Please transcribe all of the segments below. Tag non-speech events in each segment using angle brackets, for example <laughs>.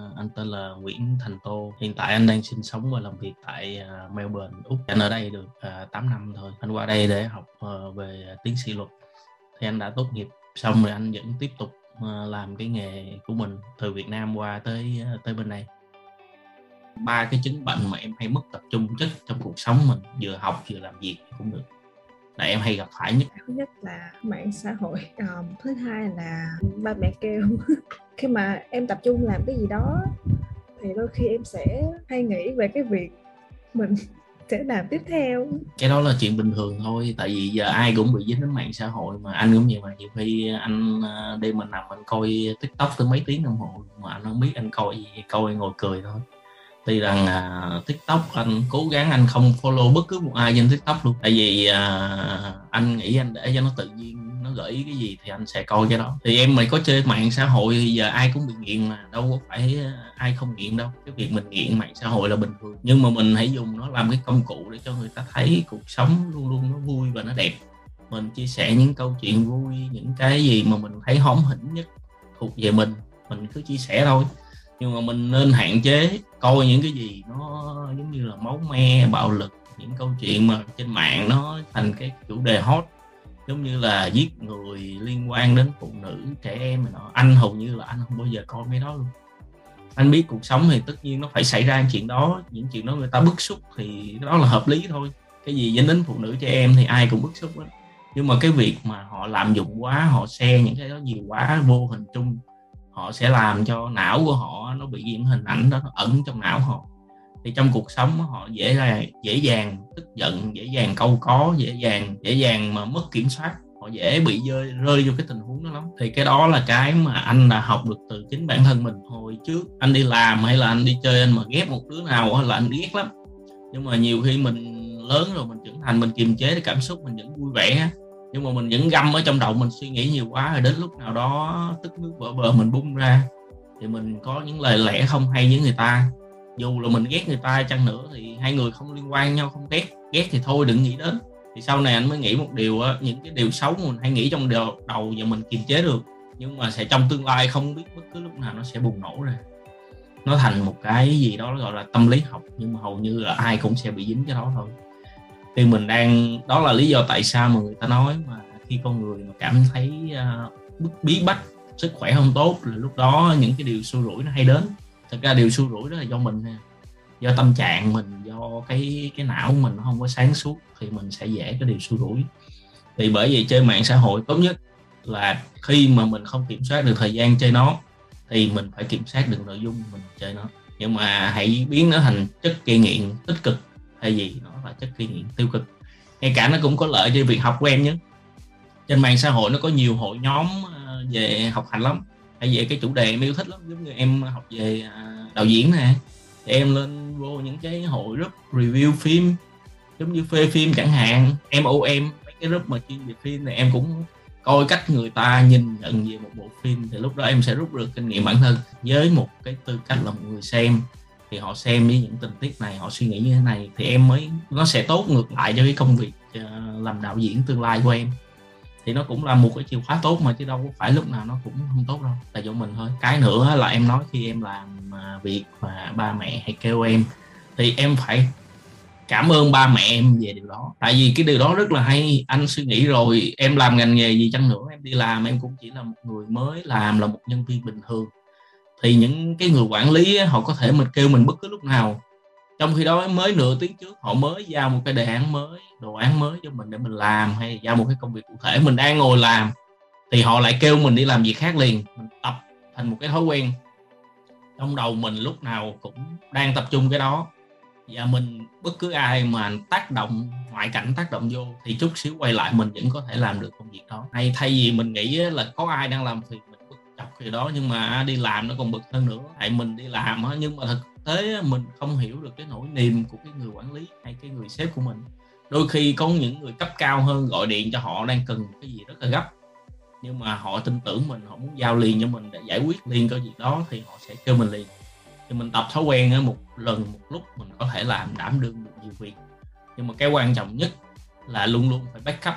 Ờ, anh tên là Nguyễn Thành Tô. Hiện tại anh đang sinh sống và làm việc tại à, Melbourne Úc. Anh ở đây được à, 8 năm thôi. Anh qua đây để học ờ, về tiến sĩ luật. Thì anh đã tốt nghiệp. Xong rồi anh vẫn tiếp tục ờ, làm cái nghề của mình từ Việt Nam qua tới tới bên này ba cái chứng bệnh mà em hay mất tập trung nhất trong cuộc sống mình vừa học vừa làm việc cũng được. Là em hay gặp phải nhất. Thứ nhất là mạng xã hội. Um, thứ hai là ba mẹ kêu. <laughs> khi mà em tập trung làm cái gì đó thì đôi khi em sẽ hay nghĩ về cái việc mình <laughs> sẽ làm tiếp theo. Cái đó là chuyện bình thường thôi tại vì giờ ai cũng bị dính đến mạng xã hội mà. Anh cũng vậy mà nhiều khi anh à, đêm mình nằm anh coi tiktok tới mấy tiếng đồng hồ mà anh không biết anh coi gì coi ngồi cười thôi. Tuy rằng à, tiktok anh cố gắng anh không follow bất cứ một ai trên tiktok luôn. Tại vì à, anh nghĩ anh để cho nó tự nhiên nó gợi ý cái gì thì anh sẽ coi cái đó thì em mày có chơi mạng xã hội thì giờ ai cũng bị nghiện mà, đâu có phải ờ, ai không nghiện đâu. Cái việc mình nghiện mạng xã hội là bình thường, nhưng mà mình hãy dùng nó làm cái công cụ để cho người ta thấy cuộc sống luôn luôn nó vui và nó đẹp. Mình chia sẻ những câu chuyện vui, những cái gì mà mình thấy hóm hỉnh nhất thuộc về mình mình cứ chia sẻ thôi. Nhưng mà mình nên hạn chế coi những cái gì nó giống như là máu me, bạo lực, những câu chuyện mà trên mạng nó thành cái chủ đề hot giống như là giết người liên quan đến phụ nữ, trẻ em mà nó anh hầu như là anh không bao giờ coi mấy đó luôn. Anh biết cuộc sống thì tất nhiên nó phải xảy ra chuyện đó. Những chuyện đó người ta bức xúc thì đó là hợp lý thôi. Cái gì dính đến phụ nữ, trẻ em thì ai cũng bức xúc đó nhưng mà cái việc mà họ lạm dụng quá, họ xe những cái đó nhiều quá, vô hình chung, họ sẽ làm cho não của họ nó bị những hình ảnh đó nó ẩn trong não họ thì trong cuộc sống họ dễ là dễ dàng tức giận, dễ dàng câu có, dễ dàng dễ dàng mà mất kiểm soát. Họ dễ bị rơi rơi vô cái tình huống đó lắm. Thì cái đó là cái mà anh đã học được từ chính bản thân mình hồi trước. Anh đi làm hay là anh đi chơi, anh mà ghét một đứa nào là anh ghét lắm. Nhưng mà nhiều khi mình lớn rồi mình trưởng thành, mình kiềm chế cái cảm xúc, mình vẫn vui vẻ. Nhưng mà mình vẫn găm ở trong đầu mình suy nghĩ nhiều quá rồi đến lúc nào đó tức nước vỡ bờ mình bung ra. Thì mình có những lời lẽ không hay với người ta dù là mình ghét người ta chăng nữa thì hai người không liên quan nhau không ghét ghét thì thôi đừng nghĩ đến. Thì sau này anh mới nghĩ một điều những cái điều xấu mình hay nghĩ trong đầu đầu và mình kiềm chế được nhưng mà sẽ trong tương lai không biết bất cứ lúc nào nó sẽ bùng nổ ra. Nó thành một cái gì đó gọi là tâm lý học nhưng mà hầu như là ai cũng sẽ bị dính cái đó thôi. Thì mình đang đó là lý do tại sao mà người ta nói mà khi con người mà cảm thấy uh, bí bách sức khỏe không tốt là lúc đó những cái điều xui rủi nó hay đến thật ra điều xui rủi đó là do mình do tâm trạng mình, do cái cái não mình nó không có sáng suốt thì mình sẽ dễ cái điều xui rủi. Thì bởi vì chơi mạng xã hội tốt nhất là khi mà mình không kiểm soát được thời gian chơi nó thì mình phải kiểm soát được nội dung mình chơi nó. Nhưng mà hãy biến nó thành chất gây nghiện tích cực hay gì nó là chất gây nghiện tiêu cực. Ngay cả nó cũng có lợi cho việc học của em nhé. Trên mạng xã hội nó có nhiều hội nhóm ờ, về học hành lắm hay về cái chủ đề em yêu thích lắm, giống như em học về à, đạo diễn nè, thì em lên vô những cái hội group review phim, giống như phê phim chẳng hạn em em mấy cái group mà chuyên về phim này em cũng coi cách người ta nhìn nhận về một bộ phim, thì lúc đó em sẽ rút được kinh nghiệm bản thân với một cái tư cách là một người xem. Thì họ xem với những tình tiết này, họ suy nghĩ như thế này, thì em mới, nó sẽ tốt ngược lại cho cái công việc à, làm đạo diễn tương lai của em thì nó cũng là một cái chìa khóa tốt mà chứ đâu có phải lúc nào nó cũng không tốt đâu. Là do mình thôi. Cái nữa là em nói khi em làm à, việc và ba mẹ hay kêu em, thì em phải cảm ơn ba mẹ em về điều đó. Tại vì cái điều đó rất là hay. Anh suy nghĩ rồi, em làm ngành nghề gì chăng nữa, em đi làm, em cũng chỉ là một người mới, làm là một nhân viên bình thường. Thì những cái người quản lý họ có thể mình kêu mình bất cứ lúc nào trong khi đó mới nửa tiếng trước, họ mới giao một cái đề án mới, đồ án mới cho mình để mình làm hay giao một cái công việc cụ thể mình đang ngồi làm. Thì họ lại kêu mình đi làm việc khác liền, mình tập thành một cái thói quen. Trong đầu mình lúc nào cũng đang tập trung cái đó. Và mình, bất cứ ai mà tác động, ngoại cảnh tác động vô thì chút xíu quay lại mình vẫn có thể làm được công việc đó. Hay thay vì mình nghĩ là có ai đang làm thì mình bực chọc gì đó, nhưng mà đi làm nó còn bực hơn nữa. Tại mình đi làm nhưng mà thực tế mình không hiểu được cái nỗi niềm của cái người quản lý hay cái người sếp của mình. Đôi khi có những người cấp cao hơn gọi điện cho họ đang cần cái gì rất là gấp. Nhưng mà họ tin tưởng mình, họ muốn giao liền cho mình để giải quyết liền cái việc đó thì họ sẽ kêu mình liền. Thì mình tập thói quen một lần một lúc mình có thể làm đảm đương được nhiều việc. Nhưng mà cái quan trọng nhất là luôn luôn phải backup.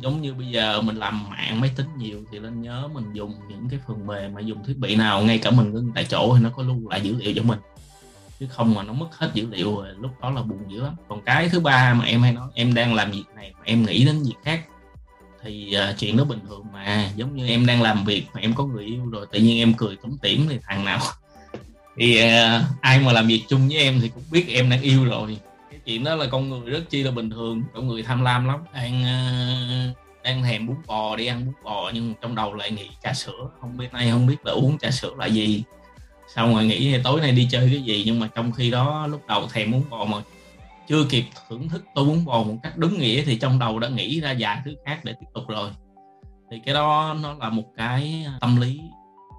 Giống như bây giờ mình làm mạng máy tính nhiều thì nên nhớ mình dùng những cái phần mềm mà dùng thiết bị nào, ngay cả mình ngưng tại chỗ thì nó có lưu lại dữ liệu cho mình chứ không mà nó mất hết dữ liệu rồi lúc đó là buồn dữ lắm. Còn cái thứ ba mà em hay nói em đang làm việc này mà em nghĩ đến việc khác thì uh, chuyện đó bình thường mà giống như em đang làm việc mà em có người yêu rồi tự nhiên em cười tủm tỉm thì thằng nào <laughs> thì uh, ai mà làm việc chung với em thì cũng biết em đang yêu rồi. Cái chuyện đó là con người rất chi là bình thường con người tham lam lắm. Đang uh, đang thèm bún bò đi ăn bún bò nhưng trong đầu lại nghĩ trà sữa không biết nay không biết là uống trà sữa là gì xong rồi nghĩ tối nay đi chơi cái gì, nhưng mà trong khi đó lúc đầu thèm muốn bò mà chưa kịp thưởng thức tô bún bò một cách đúng nghĩa thì trong đầu đã nghĩ ra vài thứ khác để tiếp tục rồi. Thì cái đó nó là một cái à, tâm lý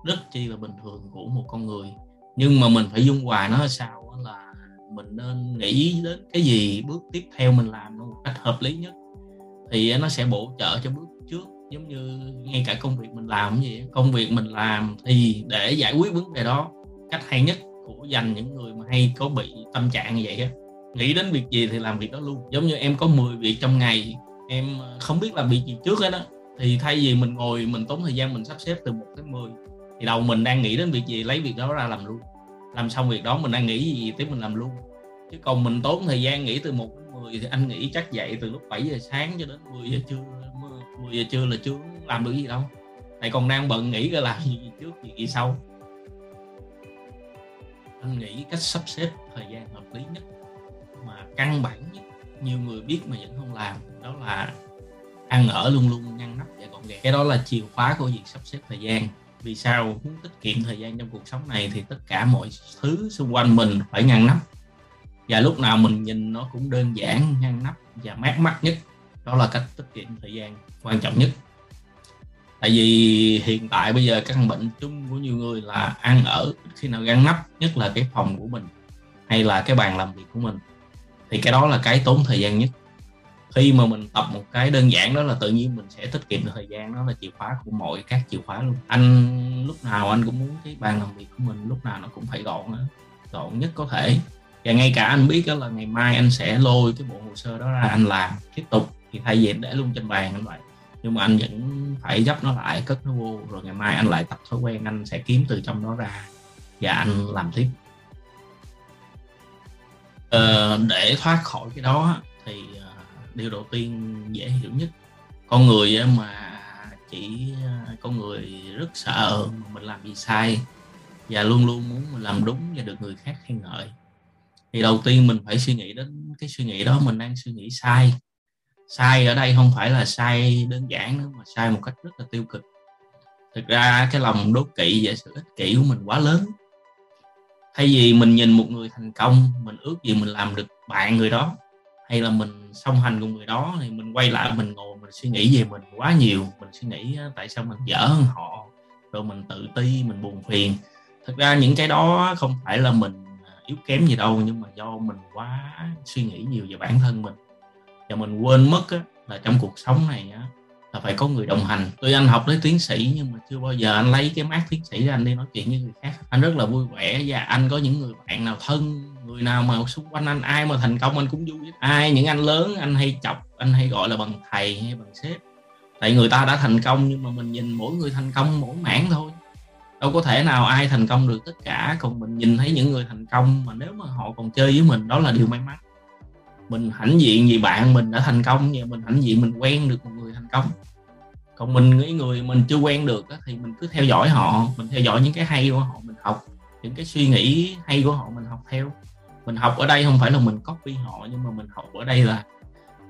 rất chi là bình thường của một con người. Nhưng mà mình phải dung hòa nó sao là mình nên nghĩ đến cái gì, bước tiếp theo mình làm nó một cách hợp lý nhất. Thì nó sẽ bổ trợ cho bước trước, giống như ngay cả công việc mình làm gì công việc mình làm thì để giải quyết vấn đề đó cách hay nhất của dành những người mà hay có bị tâm trạng như vậy á. Nghĩ đến việc gì thì làm việc đó luôn. Giống như em có 10 việc trong ngày em ờ, không biết làm việc gì trước hết đó thì thay vì mình ngồi mình tốn thời gian mình sắp xếp từ 1 tới 10 thì đầu mình đang nghĩ đến việc gì lấy việc đó ra làm luôn. Làm xong việc đó mình đang nghĩ gì tiếp mình làm luôn. Chứ còn mình tốn thời gian nghĩ từ 1 đến 10 thì anh nghĩ chắc dậy từ lúc 7 giờ sáng cho đến 10 giờ trưa 10 giờ trưa là chưa làm được gì đâu. Tại còn đang bận nghĩ ra làm gì trước gì, gì sau anh nghĩ cách sắp xếp thời gian hợp lý nhất mà căn bản nhất, nhiều người biết mà vẫn không làm, đó là ăn ở luôn luôn ngăn nắp và gọn gàng cái đó là chìa khóa của việc sắp xếp thời gian. Vì sao? Muốn tiết kiệm thời gian trong cuộc sống này thì tất cả mọi thứ xung quanh mình phải ngăn nắp và lúc nào mình nhìn nó cũng đơn giản ngăn nắp và mát mắt nhất. Đó là cách tiết kiệm thời gian quan trọng nhất tại vì hiện tại bây giờ căn bệnh chung của nhiều người là ăn ở khi nào ngăn nắp, nhất là cái phòng của mình, hay là cái bàn làm việc của mình. Thì cái đó là cái tốn thời gian nhất. Khi mà mình tập một cái đơn giản đó là tự nhiên mình sẽ tiết kiệm được thời gian, đó là chìa khóa của mọi các chìa khóa luôn. Anh lúc nào anh cũng muốn cái bàn làm việc của mình, lúc nào nó cũng phải gọn đó. gọn nhất có thể. Và ngay cả anh biết đó là ngày mai anh sẽ lôi cái bộ hồ sơ đó ra anh làm, tiếp tục thì thay vì để luôn trên bàn anh vậy nhưng mà anh vẫn phải gấp nó lại cất nó vô rồi ngày mai anh lại tập thói quen anh sẽ kiếm từ trong đó ra và anh làm tiếp. Ờ, để thoát khỏi cái đó thì ờ, điều đầu tiên dễ hiểu nhất con người mà chỉ ờ, con người rất sợ mình làm gì sai và luôn luôn muốn mình làm đúng và được người khác khen ngợi thì đầu tiên mình phải suy nghĩ đến cái suy nghĩ đó mình đang suy nghĩ sai sai ở đây không phải là sai đơn giản nữa mà sai một cách rất là tiêu cực. Thực ra cái lòng đố kỵ và sự ích kỷ của mình quá lớn. Thay vì mình nhìn một người thành công, mình ước gì mình làm được bạn người đó, hay là mình song hành cùng người đó, thì mình quay lại mình ngồi, mình suy nghĩ về mình quá nhiều. Mình suy nghĩ à, tại sao mình dở hơn họ, rồi mình tự ti, mình buồn phiền. Thực ra những cái đó không phải là mình à, yếu kém gì đâu, nhưng mà do mình quá suy nghĩ nhiều về bản thân mình và mình quên mất á, là trong cuộc sống này á, là phải có người đồng hành. Tuy anh học tới tiến sĩ nhưng mà chưa bao giờ anh lấy cái mát tiến sĩ ra anh đi nói chuyện với người khác. Anh rất là vui vẻ và anh có những người bạn nào thân người nào mà xung quanh anh ai mà thành công anh cũng vui ai những anh lớn anh hay chọc anh hay gọi là bằng thầy hay bằng sếp. Tại người ta đã thành công nhưng mà mình nhìn mỗi người thành công mỗi mảng thôi. Đâu có thể nào ai thành công được tất cả còn mình nhìn thấy những người thành công mà nếu mà họ còn chơi với mình đó là điều may mắn mình hãnh diện vì bạn mình đã thành công và mình hãnh diện mình quen được một người thành công. Còn mình nghĩ người mình chưa quen được thì mình cứ theo dõi họ, mình theo dõi những cái hay của họ mình học, những cái suy nghĩ hay của họ mình học theo. Mình học ở đây không phải là mình copy họ, nhưng mà mình học ở đây là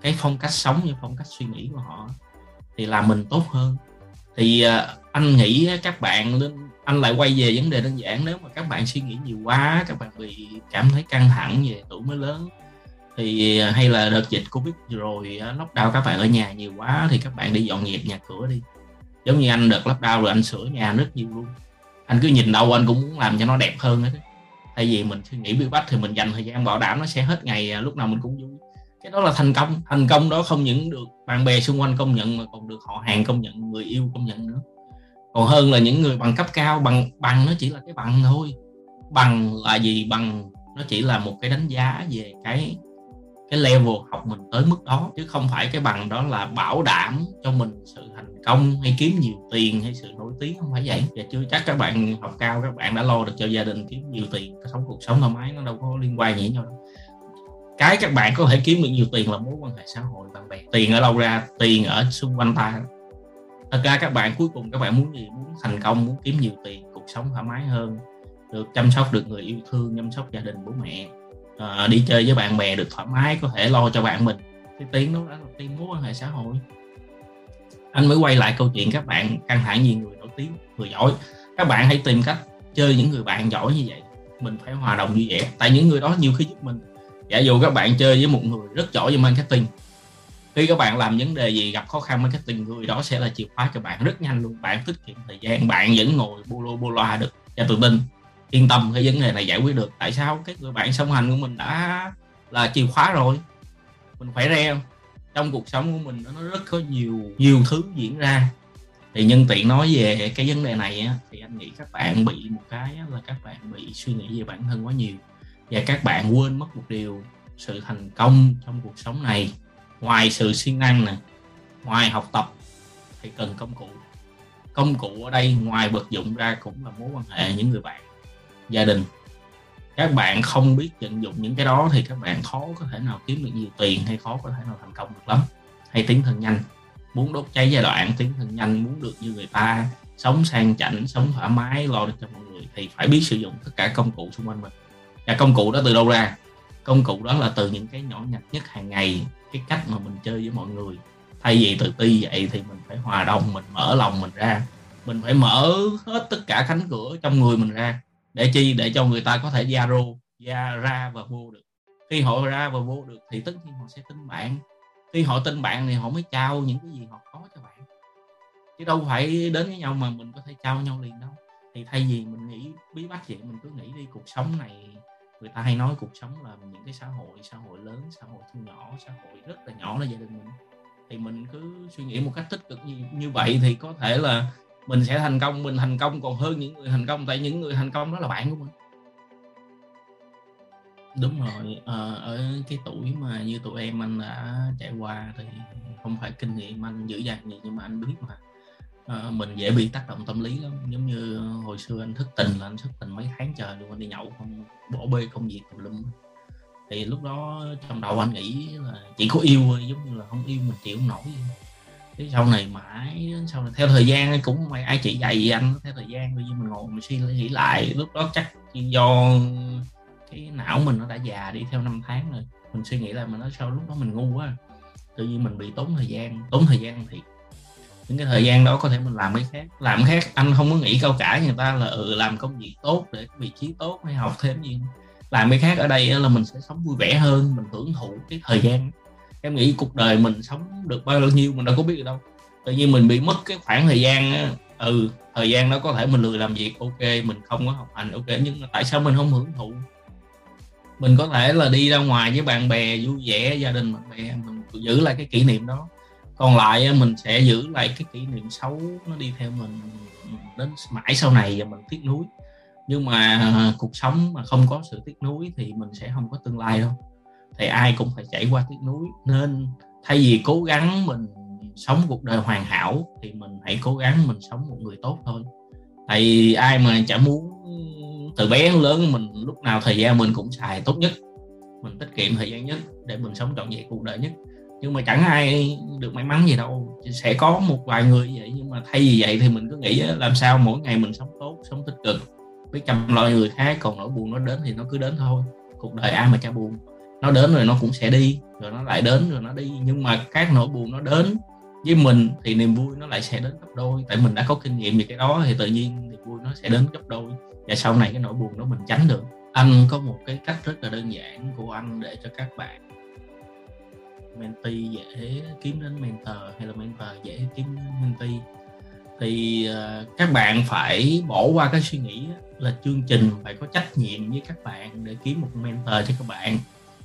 cái phong cách sống như phong cách suy nghĩ của họ thì làm mình tốt hơn. Thì à, anh nghĩ các bạn anh lại quay về vấn đề đơn giản, nếu mà các bạn suy nghĩ nhiều quá, các bạn bị cảm thấy căng thẳng về tuổi mới lớn thì à, hay là đợt dịch covid rồi à, lockdown các bạn ở nhà nhiều quá thì các bạn đi dọn dẹp nhà cửa đi. Giống như anh đợt lockdown rồi anh sửa nhà rất nhiều luôn. Anh cứ nhìn đâu anh cũng muốn làm cho nó đẹp hơn hết thay vì mình suy nghĩ bí bách thì mình dành thời gian bảo đảm nó sẽ hết ngày à, lúc nào mình cũng vui. Cái đó là thành công. Thành công đó không những được bạn bè xung quanh công nhận mà còn được họ hàng công nhận, người yêu công nhận nữa. Còn hơn là những người bằng cấp cao, bằng bằng nó chỉ là cái bằng thôi. Bằng là gì? Bằng nó chỉ là một cái đánh giá về cái cái level học mình tới mức đó, chứ không phải cái bằng đó là bảo đảm cho mình sự thành công hay kiếm nhiều tiền hay sự nổi tiếng, không phải vậy. Và chưa, chắc các bạn học cao, các bạn đã lo được cho gia đình kiếm nhiều tiền sống cuộc sống thoải mái, nó đâu có liên quan gì nhau đâu. Cái các bạn có thể kiếm được nhiều tiền là mối quan hệ xã hội, bạn bè. Tiền ở đâu ra, tiền ở xung quanh ta. Thật ra các bạn cuối cùng các bạn muốn gì? Muốn thành công, muốn kiếm nhiều tiền, cuộc sống thoải mái hơn, được chăm sóc được người yêu thương, chăm sóc gia đình, bố mẹ uh, đi chơi với bạn bè được thoải mái có thể lo cho bạn mình. Thì tiếng đó là tiếng mối quan hệ xã hội. Anh mới quay lại câu chuyện các bạn căng thẳng gì người nổi tiếng người giỏi. Các bạn hãy tìm cách chơi những người bạn giỏi như vậy. Mình phải hòa đồng như vậy. tại những người đó nhiều khi giúp mình. Giả dụ các bạn chơi với một người rất giỏi về marketing khi các bạn làm vấn đề gì gặp khó khăn marketing người đó sẽ là chìa khóa cho bạn rất nhanh luôn. Bạn tiết kiệm thời gian bạn vẫn ngồi bolo bolo được và tự tin yên tâm cái vấn đề này giải quyết được. Tại sao? Cái người bạn song hành của mình đã là chìa khóa rồi. Mình phải re. Trong cuộc sống của mình nó rất có nhiều nhiều thứ diễn ra. Thì nhân tiện nói về cái vấn đề này á, thì anh nghĩ các bạn bị một cái là các bạn bị suy nghĩ về bản thân quá nhiều. Và các bạn quên mất một điều sự thành công trong cuộc sống này. Ngoài sự siêng năng nè ngoài học tập thì cần công cụ. Công cụ ở đây ngoài vật dụng ra cũng là mối quan hệ những người bạn gia đình. Các bạn không biết tận dụng những cái đó thì các bạn khó có thể nào kiếm được nhiều tiền hay khó có thể nào thành công được lắm. Hay tiến thân nhanh. Muốn đốt cháy giai đoạn, tiến thân nhanh, muốn được như người ta, sống sang chảnh, sống thoải mái, lo được cho mọi người thì phải biết sử dụng tất cả công cụ xung quanh mình. Và công cụ đó từ đâu ra? Công cụ đó là từ những cái nhỏ nhặt nhất hàng ngày, cái cách mà mình chơi với mọi người. Thay vì tự ti vậy thì mình phải hòa đồng, mình mở lòng mình ra. Mình phải mở hết tất cả cánh cửa trong người mình ra để chi? Để cho người ta có thể ra rô ra ra và vô được. Khi họ ra và vô được thì tất nhiên họ sẽ tin bạn. Khi họ tin bạn thì họ mới trao những cái gì họ có cho bạn. Chứ đâu phải đến với nhau mà mình có thể trao nhau liền đâu. Thì thay vì mình nghĩ bí bách vậy mình cứ nghĩ đi cuộc sống này người ta hay nói cuộc sống là những cái xã hội xã hội lớn xã hội thu nhỏ xã hội rất là nhỏ là gia đình mình. Thì mình cứ suy nghĩ một cách tích cực như, như vậy thì có thể là mình sẽ thành công mình thành công còn hơn những người thành công tại những người thành công đó là bạn của mình. Đúng rồi à, ở cái tuổi mà như tụi em anh đã trải qua thì không phải kinh nghiệm anh dữ dằn gì nhưng mà anh biết mà. À, mình dễ bị tác động tâm lý lắm. Giống như hồi xưa anh thức tình là anh thức tình mấy tháng trời luôn anh đi nhậu không bỏ bê công việc tùm lum. Thì lúc đó trong đầu anh nghĩ là chỉ có yêu thôi giống như là không yêu mình chịu không nổi thế sau này mãi sau này theo thời gian cũng mày, ai chỉ dạy gì anh? Theo thời gian bây nhiên mình ngồi mình suy nghĩ lại, lúc đó chắc do cái não mình nó đã già đi theo năm tháng rồi, mình suy nghĩ lại mình nói sao lúc đó mình ngu quá. Tự nhiên mình bị tốn thời gian, tốn thời gian thì những cái thời gian đó có thể mình làm cái khác. Làm khác, anh không có nghĩ câu cả người ta là ừ làm công việc tốt để vị trí tốt, hay học thêm gì. Làm cái khác ở đây là mình sẽ sống vui vẻ hơn, mình hưởng thụ cái thời gian em nghĩ cuộc đời mình sống được bao nhiêu mình đâu có biết được đâu. Tự nhiên mình bị mất cái khoảng thời gian ừ thời gian đó có thể mình lười làm việc, ok, mình không có học hành, ok, nhưng mà tại sao mình không hưởng thụ? Mình có thể là đi ra ngoài với bạn bè, vui vẻ, gia đình, bạn bè, mình giữ lại cái kỷ niệm đó. Còn lại mình sẽ giữ lại cái kỷ niệm xấu nó đi theo mình đến mãi sau này và mình tiếc nuối. Nhưng mà à, cuộc sống mà không có sự tiếc nuối thì mình sẽ không có tương lai đâu thì ai cũng phải trải qua tiếc nuối. Nên thay vì cố gắng mình sống cuộc đời hoàn hảo thì mình hãy cố gắng mình sống một người tốt thôi. Tại vì ai mà chả muốn từ bé đến lớn mình lúc nào thời gian mình cũng xài tốt nhất. Mình tiết kiệm thời gian nhất để mình sống trọn vẹn cuộc đời nhất. Nhưng mà chẳng ai được may mắn gì đâu. Sẽ có một vài người vậy, nhưng mà thay vì vậy thì mình cứ nghĩ làm sao mỗi ngày mình sống tốt, sống tích cực. Biết chăm lo người khác, còn nỗi buồn nó đến thì nó cứ đến thôi. Cuộc đời ai mà cha buồn nó đến rồi nó cũng sẽ đi rồi nó lại đến rồi nó đi. Nhưng mà các nỗi buồn nó đến với mình thì niềm vui nó lại sẽ đến gấp đôi. Tại mình đã có kinh nghiệm về cái đó thì tự nhiên niềm vui nó sẽ đến gấp đôi. Và sau này cái nỗi buồn đó mình tránh được. Anh có một cái cách rất là đơn giản của anh để cho các bạn mentee dễ kiếm đến mentor hay là mentor dễ kiếm đến mentee. Thì uh, các bạn phải bỏ qua cái suy nghĩ là chương trình phải có trách nhiệm với các bạn để kiếm một mentor cho các bạn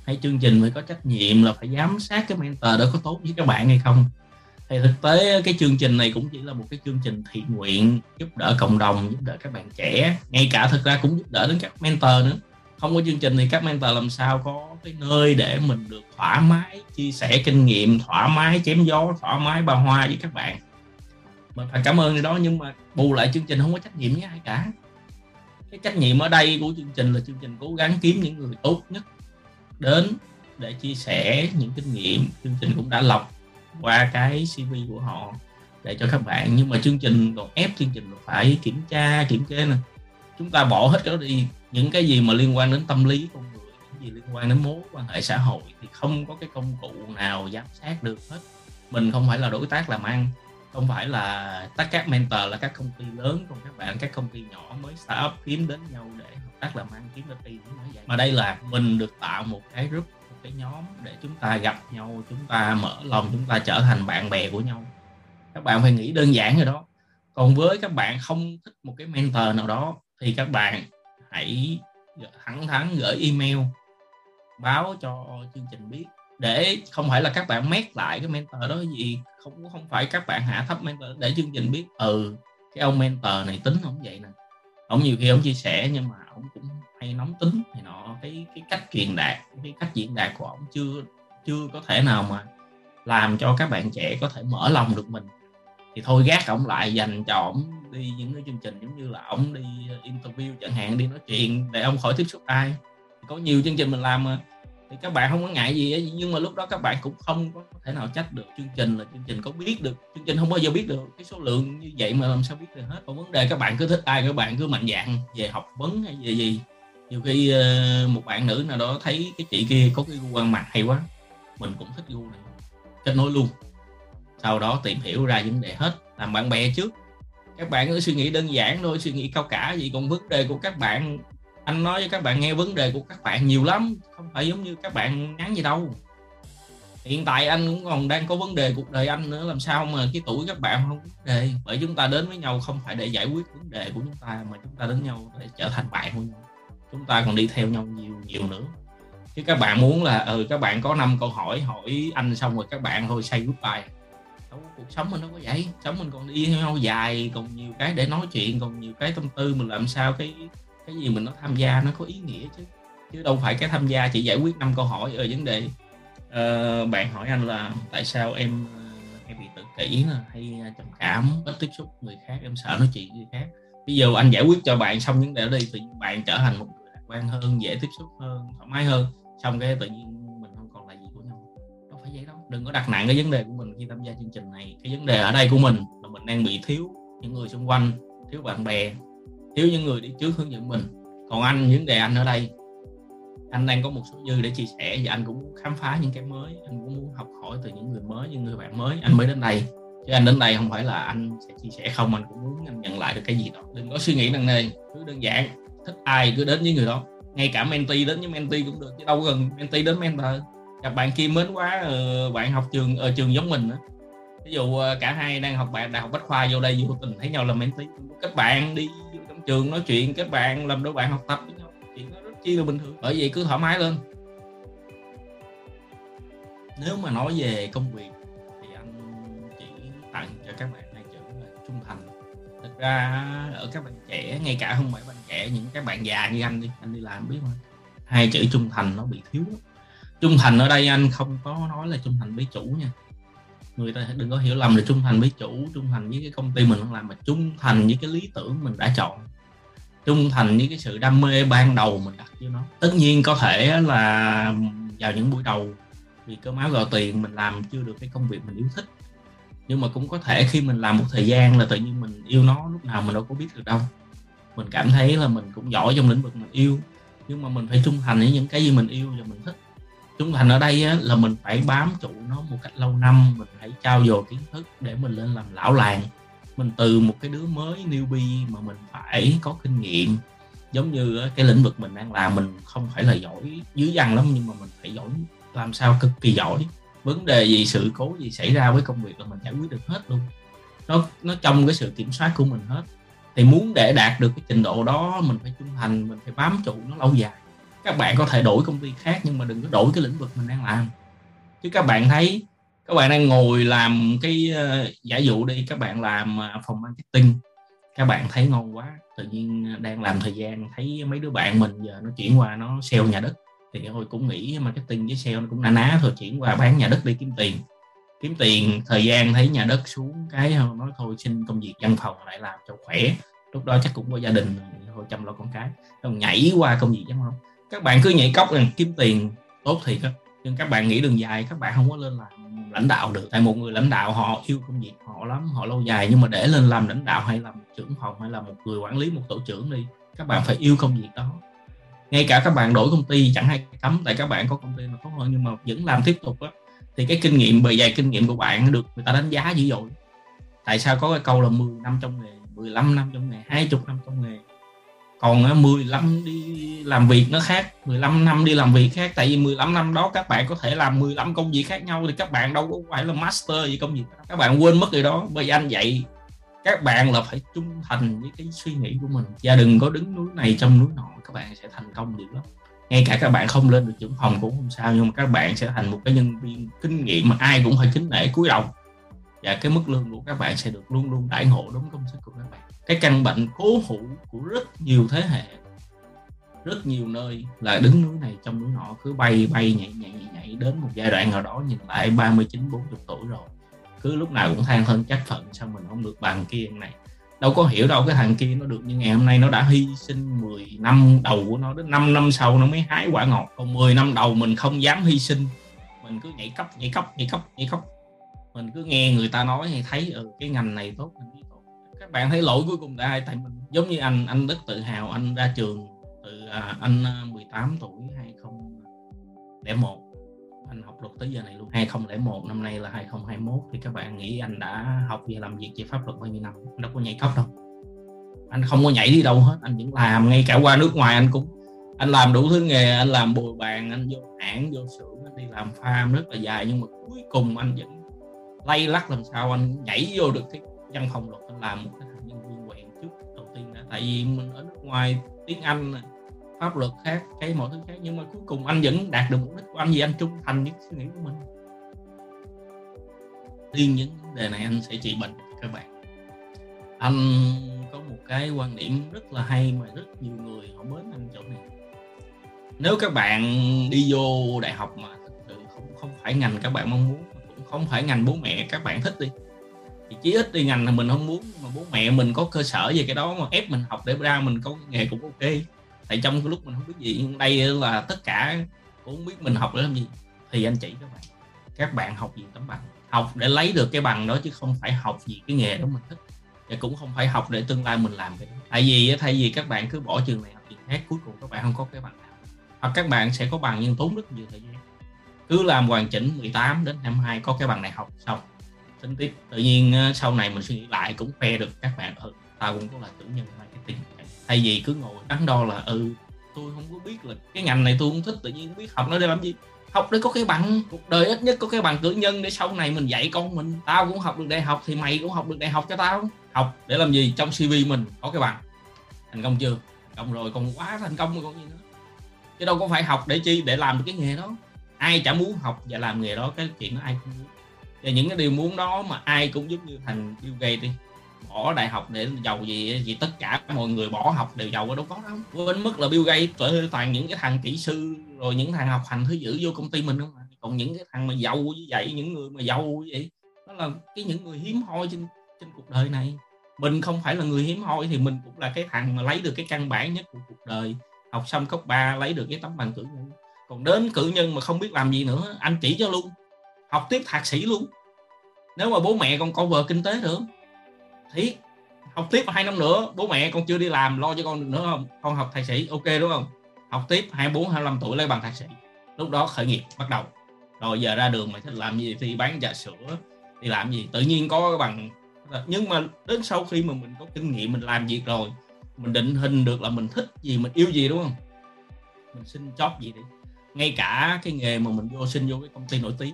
hay chương trình phải có trách nhiệm là phải giám sát cái mentor đó có tốt với các bạn hay không? Thì thực tế, cái chương trình này cũng chỉ là một cái chương trình thiện nguyện, giúp đỡ cộng đồng, giúp đỡ các bạn trẻ. Ngay cả thực ra cũng giúp đỡ đến các mentor nữa. Không có chương trình thì các mentor làm sao có cái nơi để mình được thoải mái, chia sẻ kinh nghiệm, thoải mái chém gió, thoải mái ba hoa với các bạn. Mình phải cảm ơn điều đó, nhưng mà bù lại chương trình không có trách nhiệm với ai cả. Cái trách nhiệm ở đây của chương trình là chương trình cố gắng kiếm những người tốt nhất đến để chia sẻ những kinh nghiệm chương trình cũng đã lọc qua cái cv của họ để cho các bạn. Nhưng mà chương trình còn ép chương trình phải kiểm tra, kiểm kê nè. Chúng ta bỏ hết đó đi. Những cái gì mà liên quan đến tâm lý con người, những gì liên quan đến mối quan hệ xã hội thì không có cái công cụ nào giám sát được hết. Mình không phải là đối tác làm ăn, không phải là tất các mentor là các công ty lớn còn các bạn, các công ty nhỏ mới start up kiếm đến nhau để tác làm ăn kiếm ra tiền vậy. Mà đây là mình được tạo một cái group, một cái nhóm để chúng ta gặp nhau, chúng ta mở lòng, chúng ta trở thành bạn bè của nhau. Các bạn phải nghĩ đơn giản rồi đó. Còn với các bạn không thích một cái mentor nào đó, thì các bạn hãy thẳng thắn gửi email, báo cho chương trình biết. Để không phải là các bạn mét lại cái mentor đó gì, không không phải các bạn hạ thấp mentor để chương trình biết. Ừ cái ông mentor này tính không vậy nè ông nhiều khi ông chia sẻ nhưng mà ông cũng hay nóng tính thì nó cái cái cách truyền đạt, cái cách diễn đạt của ông chưa chưa có thể nào mà làm cho các bạn trẻ có thể mở lòng được mình. Thì thôi gác ổng lại, dành cho ổng đi những cái chương trình giống như là ổng đi interview chẳng hạn, đi nói chuyện để ông khỏi tiếp xúc ai. Có nhiều chương trình mình làm mà thì các bạn không có ngại gì ấy, nhưng mà lúc đó các bạn cũng không có thể nào trách được chương trình là chương trình có biết được chương trình không bao giờ biết được cái số lượng như vậy mà làm sao biết được hết. Còn vấn đề các bạn cứ thích ai các bạn cứ mạnh dạng về học vấn hay về gì. Nhiều khi ờ, một bạn nữ nào đó thấy cái chị kia có cái gu ăn mặc hay quá mình cũng thích gu này. Kết nối luôn. Sau đó tìm hiểu ra vấn đề hết làm bạn bè trước. Các bạn cứ suy nghĩ đơn giản thôi suy nghĩ cao cả gì còn vấn đề của các bạn anh nói với các bạn nghe vấn đề của các bạn nhiều lắm, không phải giống như các bạn ngắn gì đâu. Hiện tại anh cũng còn đang có vấn đề cuộc đời anh nữa, làm sao mà cái tuổi các bạn không có vấn đề. Bởi chúng ta đến với nhau không phải để giải quyết vấn đề của chúng ta, mà chúng ta đến nhau để trở thành bạn của nhau. Chúng ta còn đi theo nhau nhiều nhiều nữa. Chứ các bạn muốn là ừ các bạn có năm câu hỏi hỏi anh xong rồi các bạn thôi, say goodbye. Đâu cuộc sống mình đâu có vậy. Sống mình còn đi theo nhau dài, còn nhiều cái để nói chuyện, còn nhiều cái tâm tư, mình làm sao cái cái gì mình nó tham gia nó có ý nghĩa chứ. Chứ đâu phải cái tham gia chỉ giải quyết năm câu hỏi ở vấn đề. Uh, bạn hỏi anh là tại sao em ờ, hay bị tự kỷ nè hay ờ, trầm cảm ít tiếp xúc người khác em sợ nói chuyện với người khác. Bây giờ anh giải quyết cho bạn xong vấn đề đi thì bạn trở thành một người lạc quan hơn dễ tiếp xúc hơn thoải mái hơn. Xong cái tự nhiên mình không còn là gì của nhau. Đâu phải vậy đâu. Đừng có đặt nặng cái vấn đề của mình khi tham gia chương trình này. Cái vấn đề ở đây của mình là mình đang bị thiếu những người xung quanh thiếu bạn bè thiếu những người đi trước hướng dẫn mình. Còn anh những đề anh ở đây. Anh đang có một số dư để chia sẻ và anh cũng muốn khám phá những cái mới. Anh cũng muốn học hỏi từ những người mới, những người bạn mới. Anh mới đến đây. Chứ anh đến đây không phải là anh sẽ chia sẻ không. Anh cũng muốn anh nhận lại được cái gì đó. Đừng có suy nghĩ nặng nề cứ đơn giản. Thích ai cứ đến với người đó. Ngay cả mentee đến với mentee cũng được, chứ đâu gần mentee đến mentor. Gặp bạn kia mến quá ờ, bạn học trường ở trường giống mình á. Ví dụ ờ, cả hai đang học bạn đại học bách khoa vô đây vô tình thấy nhau là mentee. Kết bạn đi trường nói chuyện, các bạn làm đôi bạn học tập với nhau. Chuyện đó rất chi là bình thường. Bởi vậy cứ thoải mái lên. Nếu mà nói về công việc, thì anh chỉ tặng cho các bạn hai chữ là trung thành. Thực ra ở các bạn trẻ, ngay cả không phải bạn trẻ, những các bạn già như anh đi anh đi làm biết mà hai chữ trung thành nó bị thiếu. Trung thành ở đây anh không có nói là trung thành với chủ nha người ta đừng có hiểu lầm là trung thành với chủ, trung thành với cái công ty mình đang làm, mà trung thành với cái lý tưởng mình đã chọn. Trung thành với cái sự đam mê ban đầu mình đặt cho nó. Tất nhiên có thể là vào những buổi đầu vì cơm áo gạo tiền mình làm chưa được cái công việc mình yêu thích. Nhưng mà cũng có thể khi mình làm một thời gian là tự nhiên mình yêu nó, lúc nào mình đâu có biết được đâu. Mình cảm thấy là mình cũng giỏi trong lĩnh vực mình yêu. Nhưng mà mình phải trung thành với những cái gì mình yêu và mình thích trung thành ở đây á, là mình phải bám trụ nó một cách lâu năm mình phải trao dồi kiến thức để mình lên làm lão làng. Mình từ một cái đứa mới newbie mà mình phải có kinh nghiệm. Giống như cái lĩnh vực mình đang làm mình không phải là giỏi dưới dằn lắm nhưng mà mình phải giỏi làm sao cực kỳ giỏi. Vấn đề gì sự cố gì xảy ra với công việc là mình giải quyết được hết luôn. Nó nó trong cái sự kiểm soát của mình hết. Thì muốn để đạt được cái trình độ đó mình phải trung thành mình phải bám trụ nó lâu dài các bạn có thể đổi công ty khác, nhưng mà đừng có đổi cái lĩnh vực mình đang làm. Chứ các bạn thấy, các bạn đang ngồi làm cái ờ, giả dụ đi, các bạn làm ờ, phòng marketing, các bạn thấy ngon quá, tự nhiên ờ, đang làm thời gian, thấy mấy đứa bạn mình giờ nó chuyển qua nó sale nhà đất, thì thôi cũng nghĩ marketing với sale nó cũng na ná thôi, chuyển qua bán nhà đất đi kiếm tiền. Kiếm tiền, thời gian thấy nhà đất xuống cái nói thôi xin công việc văn phòng lại làm cho khỏe. Lúc đó chắc cũng có gia đình thôi chăm lo con cái. Không nhảy qua công việc văn phòng các bạn cứ nhảy cốc rằng kiếm tiền tốt thì á. Nhưng các bạn nghĩ đường dài, các bạn không có lên làm lãnh đạo được. Tại một người lãnh đạo, họ yêu công việc họ lắm, họ lâu dài. Nhưng mà để lên làm lãnh đạo hay làm trưởng phòng hay là một người quản lý, một tổ trưởng đi, các bạn phải yêu công việc đó. Ngay cả các bạn đổi công ty chẳng hay cấm tại các bạn có công ty mà tốt hơn, nhưng mà vẫn làm tiếp tục á, thì cái kinh nghiệm, bề dày kinh nghiệm của bạn được người ta đánh giá dữ dội. Tại sao có cái câu là 10 năm trong nghề 15 năm trong nghề 20 năm trong nghề? Còn ờ, 15 đi làm việc nó khác 15 năm đi làm việc khác. Tại vì 15 năm đó các bạn có thể làm 15 công việc khác nhau thì các bạn đâu có phải là master gì công việc các bạn quên mất gì đó. Bởi vì anh dạy các bạn là phải trung thành với cái suy nghĩ của mình. Và đừng có đứng núi này trong núi nọ, các bạn sẽ thành công được lắm. Ngay cả các bạn không lên được trưởng phòng cũng không sao, nhưng mà các bạn sẽ thành một cái nhân viên kinh nghiệm mà ai cũng phải kính nể, cúi đầu. Và cái mức lương của các bạn sẽ được luôn luôn đãi ngộ đúng công sức của các bạn cái căn bệnh cố hữu của rất nhiều thế hệ rất nhiều nơi là đứng núi này trong núi nọ cứ bay bay nhảy nhảy nhảy, nhảy đến một giai đoạn nào đó nhìn lại 39 40 tuổi rồi. Cứ lúc nào cũng than thân trách phận sao mình không được bằng kia này. Đâu có hiểu đâu cái thằng kia nó được như ngày hôm nay nó đã hy sinh 10 năm đầu của nó đến 5 năm sau nó mới hái quả ngọt. Còn 10 năm đầu mình không dám hy sinh. Mình cứ nhảy cấp nhảy cấp nhảy cấp nhảy cấp mình cứ nghe người ta nói hay thấy ừ, cái ngành này tốt mình tốt các bạn thấy lỗi cuối cùng là ai? Tại mình giống như anh anh rất tự hào anh ra trường từ à, anh à, 18 tuổi 2001 anh học luật tới giờ này luôn. 2001 năm nay là 2021 thì các bạn nghĩ anh đã học và làm việc về pháp luật bao nhiêu năm? Anh đâu có nhảy cấp đâu. Anh không có nhảy đi đâu hết. Anh vẫn làm ngay cả qua nước ngoài anh cũng anh làm đủ thứ nghề anh làm bồi bàn anh vô hãng vô xưởng anh đi làm farm rất là dài. Nhưng mà cuối cùng anh vẫn lay lắc làm sao anh nhảy vô được cái văn phòng luật anh làm một cái thằng nhân viên quẹn trước đầu tiên đã. Tại vì mình ở nước ngoài tiếng anh pháp luật khác, cái mọi thứ khác, nhưng mà cuối cùng anh vẫn đạt được mục đích của anh vì anh trung thành những suy nghĩ của mình. Riêng những vấn đề này anh sẽ trị bệnh cho các bạn. Anh có một cái quan điểm rất là hay mà rất nhiều người họ mến anh chỗ này. Nếu các bạn đi vô đại học mà thực sự không không phải ngành các bạn mong muốn cũng không phải ngành bố mẹ các bạn thích đi thì chí ít đi, ngành là mình không muốn, mà bố mẹ mình có cơ sở về cái đó mà ép mình học để ra mình có nghề cũng ok. Tại trong cái lúc mình không biết gì, nhưng đây là tất cả cũng không biết mình học để làm gì. Thì anh chỉ các bạn các bạn học gì tấm bằng. Học để lấy được cái bằng đó chứ không phải học gì cái nghề đó mình thích. Và cũng không phải học để tương lai mình làm cái đó. Tại vì, thay vì các bạn cứ bỏ trường này học trường khác, cuối cùng các bạn không có cái bằng nào. Hoặc các bạn sẽ có bằng nhưng tốn rất nhiều thời gian. Cứ làm hoàn chỉnh 18 đến 22 có cái bằng này học xong tính tiếp. Tự nhiên sau này mình suy nghĩ lại cũng khoe được các bạn ừ tao cũng có là chủ nhân marketing. Thay vì cứ ngồi đắn đo là ừ tôi không có biết là cái ngành này tôi không thích, tự nhiên không biết học nó để làm gì. Học để có cái bằng, cuộc đời ít nhất có cái bằng cử nhân để sau này mình dạy con mình. Tao cũng học được đại học thì mày cũng học được đại học cho tao. Học để làm gì? Trong cv mình có cái bằng. Thành công chưa? Thành công rồi, còn quá thành công rồi còn gì nữa. Chứ đâu có phải học để chi? Để làm được cái nghề đó. Ai chả muốn học và làm nghề đó, cái chuyện đó ai cũng muốn và những cái điều muốn đó mà ai cũng giống như thành Bill Gates đi, bỏ đại học để giàu gì vì tất cả mọi người bỏ học đều giàu đâu có đâu. Quên mức là Bill Gates toàn những cái thằng kỹ sư, rồi những thằng học hành thứ dữ vô công ty mình không mà còn những cái thằng mà giàu như vậy, những người mà giàu như vậy, đó là cái những người hiếm hoi trên trên cuộc đời này. Mình không phải là người hiếm hoi thì mình cũng là cái thằng mà lấy được cái căn bản nhất của cuộc đời. Học xong cấp 3 lấy được cái tấm bằng cử nhân. Còn đến cử nhân mà không biết làm gì nữa, anh chỉ cho luôn học tiếp thạc sĩ luôn. Nếu mà bố mẹ con vợ kinh tế được thì học tiếp hai năm nữa, bố mẹ con chưa đi làm, lo cho con được nữa không? Con học thạc sĩ, ok đúng không? Học tiếp 24 25 tuổi lấy bằng thạc sĩ. Lúc đó khởi nghiệp, bắt đầu. Rồi giờ ra đường mày thích làm gì thì bán trà sữa, thì làm gì? Tự nhiên có cái bằng. Nhưng mà đến sau khi mà mình có kinh nghiệm, mình làm việc rồi, mình định hình được là mình thích gì, mình yêu gì đúng không? Mình xin job gì đi. Ngay cả cái nghề mà mình vô xin vô cái công ty nổi tiếng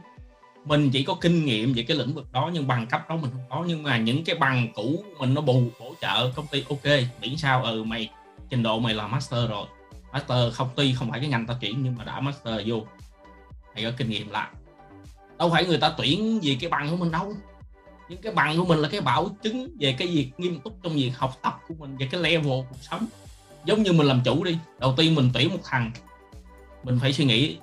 mình chỉ có kinh nghiệm về cái lĩnh vực đó nhưng bằng cấp đó mình không có. Nhưng mà những cái bằng cũ mình nó bù hỗ trợ công ty ok miễn sao ừ mày trình độ mày là master rồi. Master không tuy không phải cái ngành ta chuyển nhưng mà đã master vô mày có kinh nghiệm lại. Đâu phải người ta tuyển vì cái bằng của mình đâu. Những cái bằng của mình là cái bảo chứng về cái việc nghiêm túc trong việc học tập của mình về cái level cuộc sống. Giống như mình làm chủ đi đầu tiên mình tuyển một thằng mình phải suy nghĩ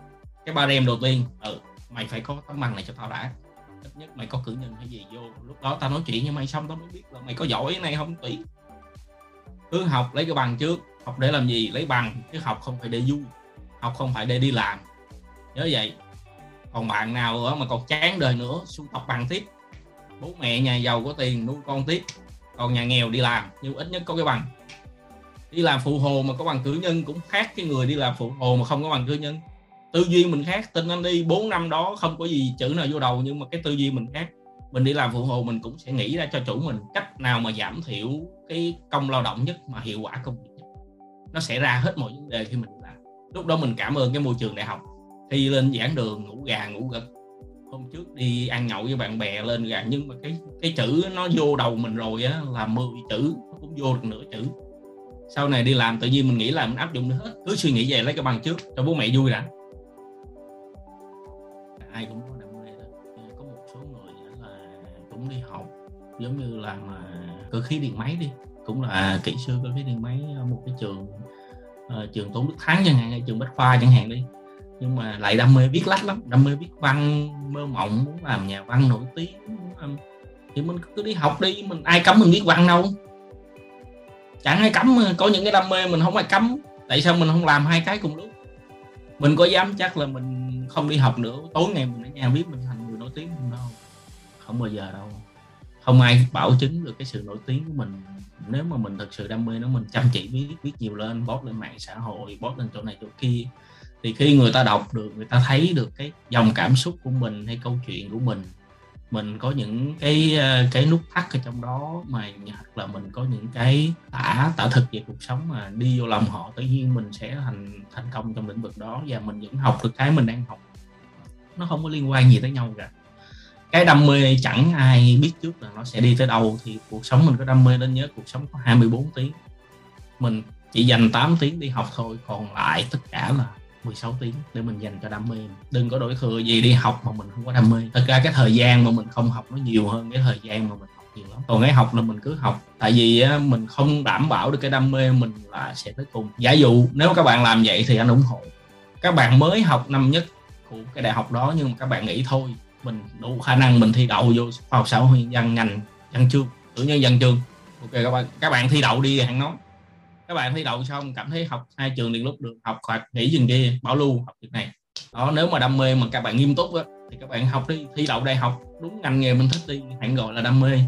cái ba đêm đầu tiên ừ, mày phải có tấm bằng này cho tao đã. Ít nhất mày có cử nhân hay gì vô. Lúc đó tao nói chuyện với mày xong tao mới biết là mày có giỏi cái này không tỷ, cứ học lấy cái bằng trước. Học để làm gì? Lấy bằng. Chứ học không phải để vui. Học không phải để đi làm. Nhớ vậy. Còn bạn nào mà còn chán đời nữa xuống học bằng tiếp. Bố mẹ nhà giàu có tiền nuôi con tiếp. Còn nhà nghèo đi làm. Nhưng ít nhất có cái bằng. Đi làm phụ hồ mà có bằng cử nhân cũng khác cái người đi làm phụ hồ mà không có bằng cử nhân tư duy mình khác. Tin anh đi 4 năm đó không có gì chữ nào vô đầu, nhưng mà cái tư duy mình khác. Mình đi làm phụ hồ mình cũng sẽ nghĩ ra cho chủ mình cách nào mà giảm thiểu cái công lao động nhất mà hiệu quả công việc nhất. Nó sẽ ra hết mọi vấn đề khi mình làm. Lúc đó mình cảm ơn cái môi trường đại học. Thi lên giảng đường, ngủ gà, ngủ gật. Hôm trước đi ăn nhậu với bạn bè lên gà, nhưng mà cái cái chữ nó vô đầu mình rồi á, là 10 chữ, nó cũng vô được nửa chữ. Sau này đi làm tự nhiên mình nghĩ là mình áp dụng được hết. Cứ suy nghĩ về lấy cái bằng trước, cho bố mẹ vui đã. Giống như là mà cơ khí điện máy đi cũng là à, kỹ sư cơ khí điện máy một cái trường uh, trường tôn đức thắng chẳng hạn hay trường bách khoa chẳng hạn đi. Nhưng mà lại đam mê viết lách lắm đam mê viết văn mơ mộng muốn làm nhà văn nổi tiếng làm... thì mình cứ đi học đi mình ai cấm mình viết văn đâu. Chẳng ai cấm có những cái đam mê mình không ai cấm. Tại sao mình không làm hai cái cùng lúc? Mình có dám chắc là mình không đi học nữa tối ngày mình ở nhà biết mình thành người nổi tiếng không đâu. Không bao giờ đâu không ai bảo chứng được cái sự nổi tiếng của mình. Nếu mà mình thật sự đam mê nó, mình chăm chỉ viết viết nhiều lên, post lên mạng xã hội, post lên chỗ này chỗ kia, thì khi người ta đọc được, người ta thấy được cái dòng cảm xúc của mình hay câu chuyện của mình mình có những cái ờ, cái nút thắt ở trong đó mà, hoặc là mình có những cái tả tả thực về cuộc sống mà đi vô lòng họ, tự nhiên mình sẽ thành thành công trong lĩnh vực đó và mình vẫn học được cái mình đang học. Nó không có liên quan gì tới nhau cả cái đam mê chẳng ai biết trước là nó sẽ đi tới đâu. Thì cuộc sống mình có đam mê nên nhớ cuộc sống có 24 tiếng. Mình chỉ dành 8 tiếng đi học thôi, còn lại tất cả là 16 tiếng để mình dành cho đam mê. Đừng có đổi thừa gì đi học mà mình không có đam mê. Thật ra cái thời gian mà mình không học nó nhiều hơn cái thời gian mà mình học nhiều lắm. Còn cái học là mình cứ học. Tại vì mình không đảm bảo được cái đam mê mình là sẽ tới cùng. Giả dụ nếu các bạn làm vậy thì anh ủng hộ. Các bạn mới học năm nhất của cái đại học đó nhưng mà các bạn nghĩ thôi mình đủ khả năng mình thi đậu vô khoa học xã hội dân ngành văn chương tự nhiên văn chương ok các bạn các bạn thi đậu đi hẳn nói. Các bạn thi đậu xong cảm thấy học hai trường liền lúc được học hoặc nghỉ dừng kia bảo lưu học việc này. Đó nếu mà đam mê mà các bạn nghiêm túc á, thì các bạn học đi thi đậu đại học đúng ngành nghề mình thích đi hẳn gọi là đam mê.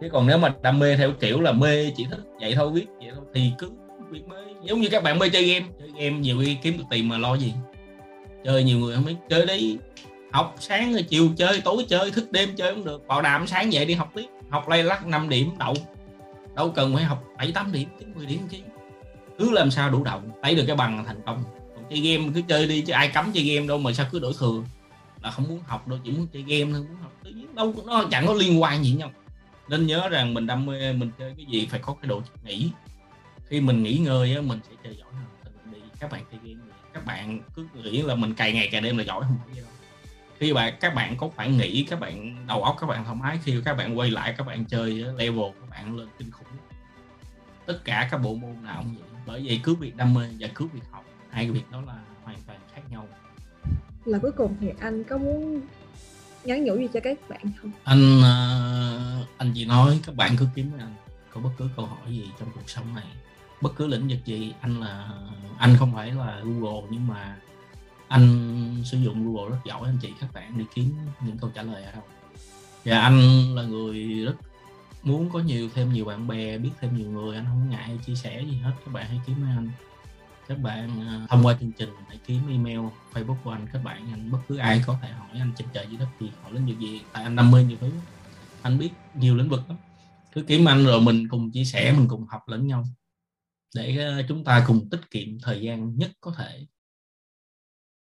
Chứ còn nếu mà đam mê theo kiểu là mê chỉ thích vậy thôi biết vậy thôi thì cứ viết mới giống như các bạn mê chơi game chơi game nhiều khi kiếm được tiền mà lo gì. Chơi nhiều người không biết chơi đấy học sáng rồi chiều chơi, tối chơi, thức đêm chơi cũng được. Bảo đảm sáng dậy đi học tiếp. Học lay lắc 5 điểm, đậu. Đâu cần phải học 7 8 điểm 9 10 điểm chứ. Cứ làm sao đủ đậu, lấy được cái bằng là thành công. Còn chơi game cứ chơi đi, chứ ai cấm chơi game đâu mà sao cứ đổi thừa. Là không muốn học đâu, chỉ muốn chơi game thôi, muốn học tự nhiên đâu nó chẳng có liên quan gì nhau. Nên nhớ rằng mình đam mê, mình chơi cái gì phải có cái độ nghỉ khi mình nghỉ ngơi á, mình sẽ chơi giỏi hơn. Các bạn chơi game các bạn cứ nghĩ là mình cày ngày cày đêm là giỏi không phải đâu khi bạn các bạn có khoảng nghỉ các bạn đầu óc các bạn thoải mái khi các bạn quay lại các bạn chơi level các bạn lên kinh khủng. Tất cả các bộ môn nào cũng vậy bởi vậy cứ việc đam mê và cứ việc học hai cái việc đó là hoàn toàn khác nhau. Là cuối cùng thì anh có muốn nhắn nhủ gì cho các bạn không? Anh ờ, anh chỉ nói các bạn cứ kiếm anh có bất cứ câu hỏi gì trong cuộc sống này. Bất cứ lĩnh vực gì anh là anh không phải là google nhưng mà anh sử dụng google rất giỏi, anh chị các bạn đi kiếm những câu trả lời ở đâu. Và anh là người rất muốn có nhiều, thêm nhiều bạn bè, biết thêm nhiều người, anh không ngại chia sẻ gì hết. Các bạn hãy kiếm anh. Các bạn à, thông qua chương trình hãy kiếm email, facebook của anh. Các bạn, anh, bất cứ ai có thể hỏi anh trên trời dưới đất gì hỏi lĩnh vực gì, tại anh đam mê nhiều thứ. Anh biết nhiều lĩnh vực lắm. Cứ kiếm anh rồi mình cùng chia sẻ, mình cùng học lẫn nhau. Để à, chúng ta cùng tiết kiệm thời gian nhất có thể.